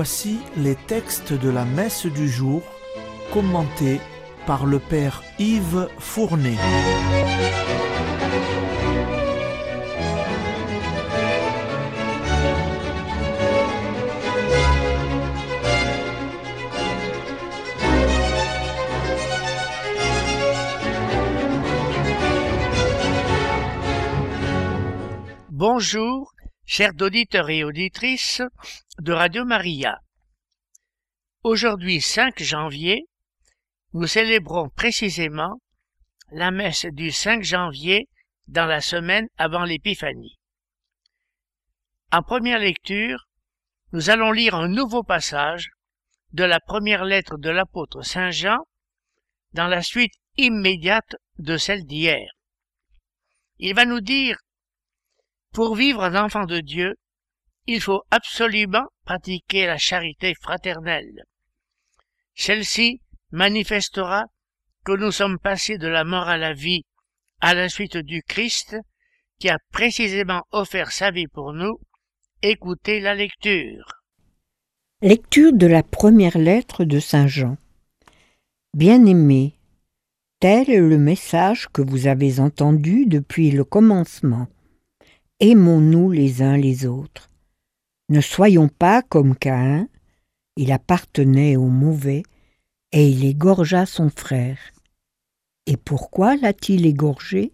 Voici les textes de la messe du jour commentés par le Père Yves Fournet. Chers auditeurs et auditrices de Radio Maria. Aujourd'hui 5 janvier, nous célébrons précisément la messe du 5 janvier dans la semaine avant l'Épiphanie. En première lecture, nous allons lire un nouveau passage de la première lettre de l'apôtre Saint Jean dans la suite immédiate de celle d'hier. Il va nous dire pour vivre un enfant de Dieu, il faut absolument pratiquer la charité fraternelle. Celle-ci manifestera que nous sommes passés de la mort à la vie à la suite du Christ qui a précisément offert sa vie pour nous. Écoutez la lecture. Lecture de la première lettre de Saint Jean. Bien-aimés, tel est le message que vous avez entendu depuis le commencement aimons-nous les uns les autres. Ne soyons pas comme Caïn, il appartenait au mauvais, et il égorgea son frère. Et pourquoi l'a-t-il égorgé?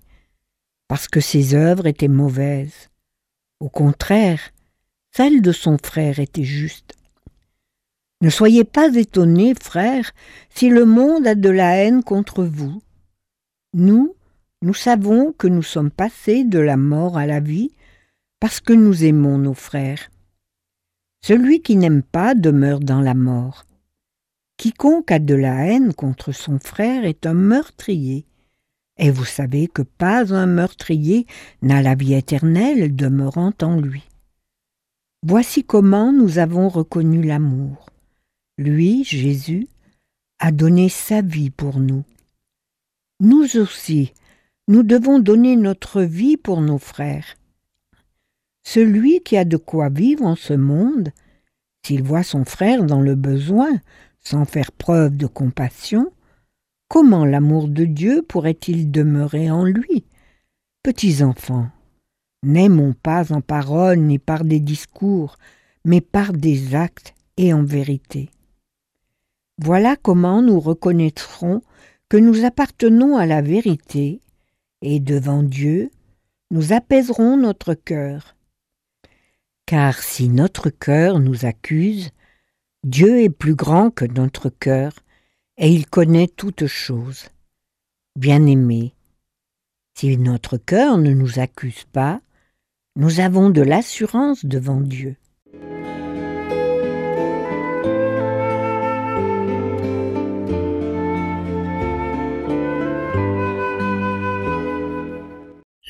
Parce que ses œuvres étaient mauvaises. Au contraire, celles de son frère étaient justes. Ne soyez pas étonnés, frères, si le monde a de la haine contre vous. Nous, nous savons que nous sommes passés de la mort à la vie parce que nous aimons nos frères. Celui qui n'aime pas demeure dans la mort. Quiconque a de la haine contre son frère est un meurtrier. Et vous savez que pas un meurtrier n'a la vie éternelle demeurant en lui. Voici comment nous avons reconnu l'amour. Lui, Jésus, a donné sa vie pour nous. Nous aussi, nous devons donner notre vie pour nos frères. Celui qui a de quoi vivre en ce monde, s'il voit son frère dans le besoin, sans faire preuve de compassion, comment l'amour de Dieu pourrait-il demeurer en lui? Petits enfants, n'aimons pas en parole ni par des discours, mais par des actes et en vérité. Voilà comment nous reconnaîtrons que nous appartenons à la vérité, et devant Dieu, nous apaiserons notre cœur. Car si notre cœur nous accuse, Dieu est plus grand que notre cœur, et il connaît toutes choses. Bien-aimés, si notre cœur ne nous accuse pas, nous avons de l'assurance devant Dieu.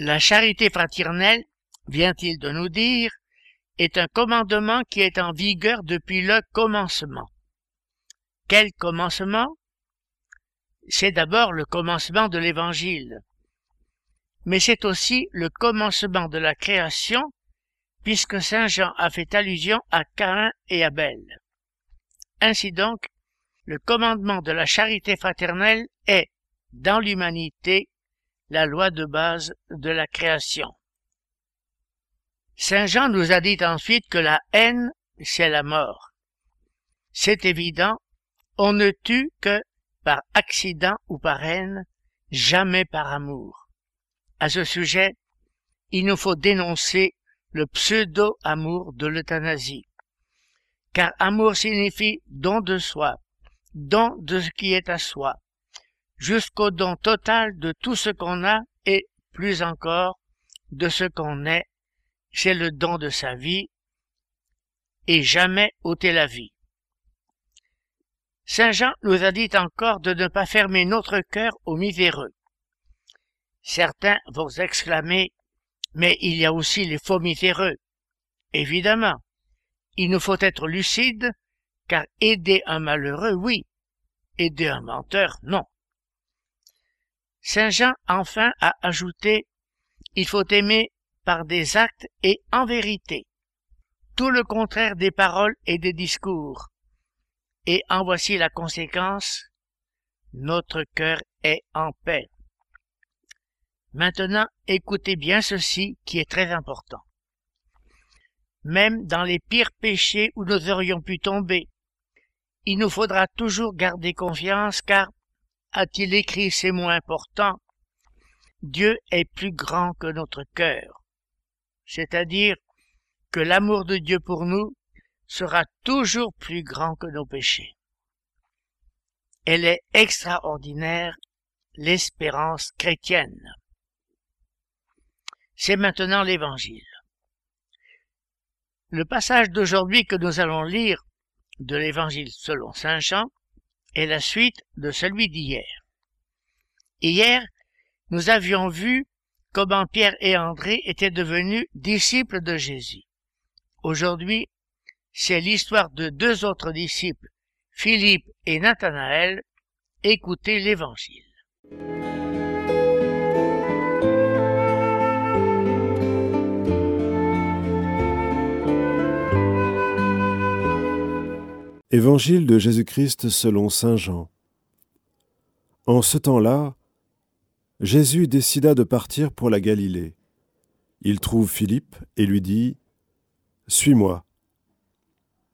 La charité fraternelle, vient-il de nous dire, est un commandement qui est en vigueur depuis le commencement. Quel commencement? C'est d'abord le commencement de l'Évangile, mais c'est aussi le commencement de la création, puisque Saint Jean a fait allusion à Caïn et Abel. Ainsi donc, le commandement de la charité fraternelle est, dans l'humanité, la loi de base de la création. Saint Jean nous a dit ensuite que la haine, c'est la mort. C'est évident, on ne tue que par accident ou par haine, jamais par amour. À ce sujet, il nous faut dénoncer le pseudo-amour de l'euthanasie. Car amour signifie don de soi, don de ce qui est à soi, jusqu'au don total de tout ce qu'on a et, plus encore, de ce qu'on est c'est le don de sa vie, et jamais ôter la vie. Saint Jean nous a dit encore de ne pas fermer notre cœur aux miséreux. Certains vont exclamer, mais il y a aussi les faux miséreux. Évidemment, il nous faut être lucide, car aider un malheureux, oui, aider un menteur, non. Saint Jean enfin a ajouté, il faut aimer par des actes et en vérité. tout le contraire des paroles et des discours. Et en voici la conséquence, notre cœur est en paix. Maintenant, écoutez bien ceci qui est très important. Même dans les pires péchés où nous aurions pu tomber, il nous faudra toujours garder confiance car, a-t-il écrit, c'est moins important, Dieu est plus grand que notre cœur. C'est-à-dire que l'amour de Dieu pour nous sera toujours plus grand que nos péchés. Elle est extraordinaire, l'espérance chrétienne. C'est maintenant l'Évangile. Le passage d'aujourd'hui que nous allons lire de l'Évangile selon Saint Jean est la suite de celui d'hier. Hier, nous avions vu comment Pierre et André étaient devenus disciples de Jésus. Aujourd'hui, c'est l'histoire de deux autres disciples, Philippe et Nathanaël. Écoutez l'Évangile. Évangile de Jésus-Christ selon Saint Jean. En ce temps-là, Jésus décida de partir pour la Galilée. Il trouve Philippe et lui dit Suis-moi.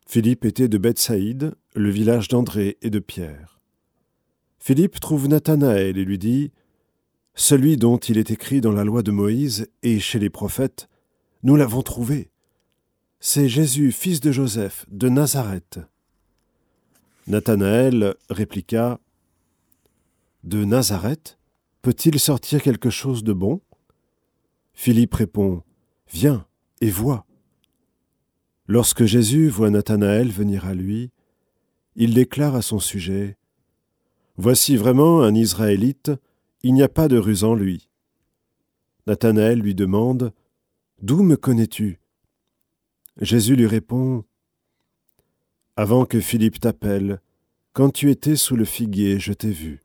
Philippe était de Bethsaïde, le village d'André et de Pierre. Philippe trouve Nathanaël et lui dit Celui dont il est écrit dans la loi de Moïse et chez les prophètes, nous l'avons trouvé. C'est Jésus, fils de Joseph, de Nazareth. Nathanaël répliqua De Nazareth peut-il sortir quelque chose de bon? Philippe répond Viens et vois. Lorsque Jésus voit Nathanaël venir à lui, il déclare à son sujet Voici vraiment un Israélite, il n'y a pas de ruse en lui. Nathanaël lui demande D'où me connais-tu? Jésus lui répond avant que Philippe t'appelle, quand tu étais sous le figuier, je t'ai vu.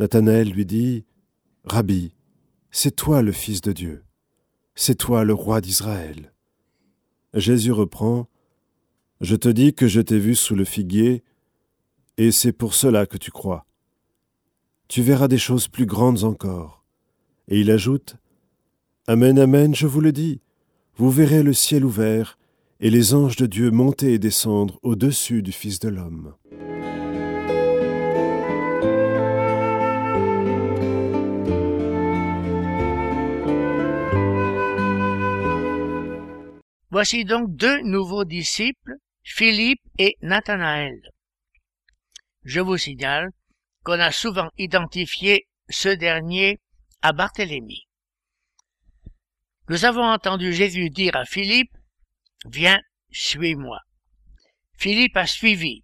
Nathanaël lui dit, Rabbi, c'est toi le Fils de Dieu, c'est toi le roi d'Israël. Jésus reprend, Je te dis que je t'ai vu sous le figuier, et c'est pour cela que tu crois. Tu verras des choses plus grandes encore. Et il ajoute, Amen, Amen, je vous le dis, vous verrez le ciel ouvert et les anges de Dieu monter et descendre au-dessus du Fils de l'homme. Voici donc deux nouveaux disciples, Philippe et Nathanaël. Je vous signale qu'on a souvent identifié ce dernier à Barthélemy. Nous avons entendu Jésus dire à Philippe Viens, suis-moi. Philippe a suivi.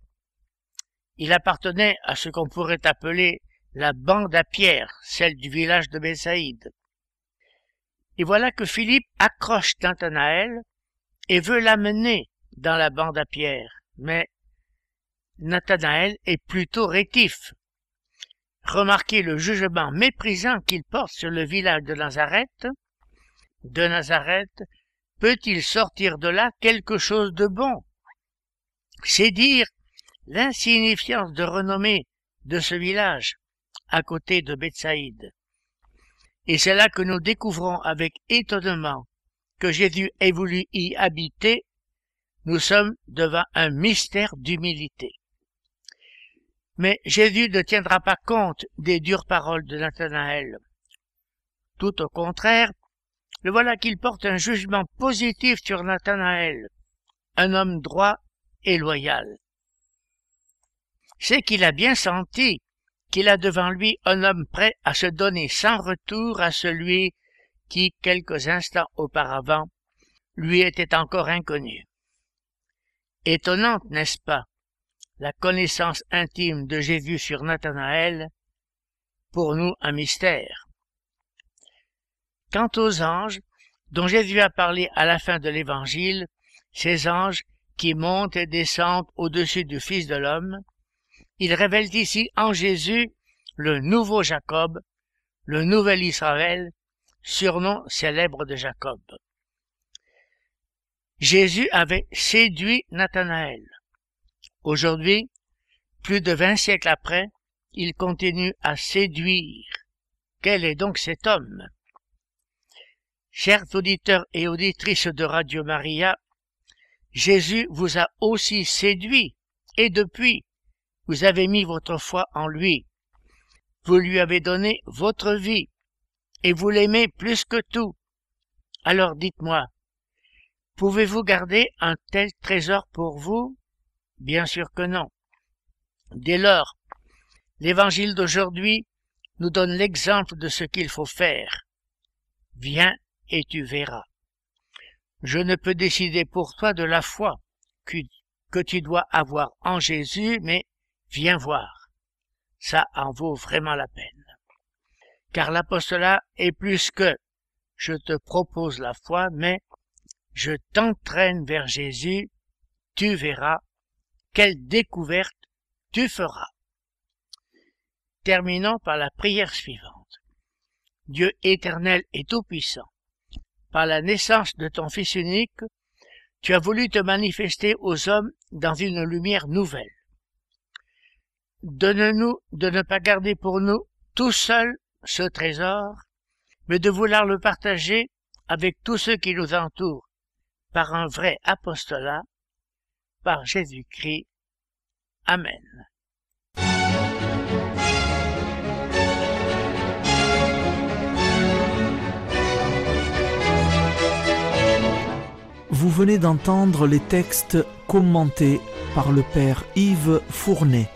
Il appartenait à ce qu'on pourrait appeler la bande à Pierre, celle du village de Bessaïde. Et voilà que Philippe accroche Nathanaël et veut l'amener dans la bande à Pierre. Mais Nathanaël est plutôt rétif. Remarquez le jugement méprisant qu'il porte sur le village de Nazareth. De Nazareth, peut-il sortir de là quelque chose de bon? C'est dire l'insignifiance de renommée de ce village, à côté de Bethsaïde. Et c'est là que nous découvrons avec étonnement que Jésus ait voulu y habiter, nous sommes devant un mystère d'humilité. Mais Jésus ne tiendra pas compte des dures paroles de Nathanaël. Tout au contraire, le voilà qu'il porte un jugement positif sur Nathanaël, un homme droit et loyal. C'est qu'il a bien senti qu'il a devant lui un homme prêt à se donner sans retour à celui qui, quelques instants auparavant, lui était encore inconnu. Étonnante, n'est-ce pas, la connaissance intime de Jésus sur Nathanaël, pour nous un mystère. Quant aux anges, dont Jésus a parlé à la fin de l'Évangile, ces anges qui montent et descendent au-dessus du Fils de l'homme, ils révèlent ici en Jésus le nouveau Jacob, le nouvel Israël, surnom célèbre de Jacob. Jésus avait séduit Nathanaël. Aujourd'hui, plus de vingt siècles après, il continue à séduire. Quel est donc cet homme? Chers auditeurs et auditrices de Radio Maria, Jésus vous a aussi séduit, et depuis, vous avez mis votre foi en lui. Vous lui avez donné votre vie, et vous l'aimez plus que tout. Alors dites-moi, pouvez-vous garder un tel trésor pour vous? Bien sûr que non. Dès lors, l'évangile d'aujourd'hui nous donne l'exemple de ce qu'il faut faire. Viens et tu verras. Je ne peux décider pour toi de la foi que, tu dois avoir en Jésus, mais viens voir. Ça en vaut vraiment la peine. Car l'apostolat est plus que je te propose la foi, mais je t'entraîne vers Jésus, tu verras quelle découverte tu feras. Terminons par la prière suivante. Dieu éternel et tout-puissant, par la naissance de ton Fils unique, tu as voulu te manifester aux hommes dans une lumière nouvelle. Donne-nous de ne pas garder pour nous tout seul ce trésor, mais de vouloir le partager avec tous ceux qui nous entourent par un vrai apostolat, par Jésus-Christ. Amen. Vous venez d'entendre les textes commentés par le père Yves Fournet.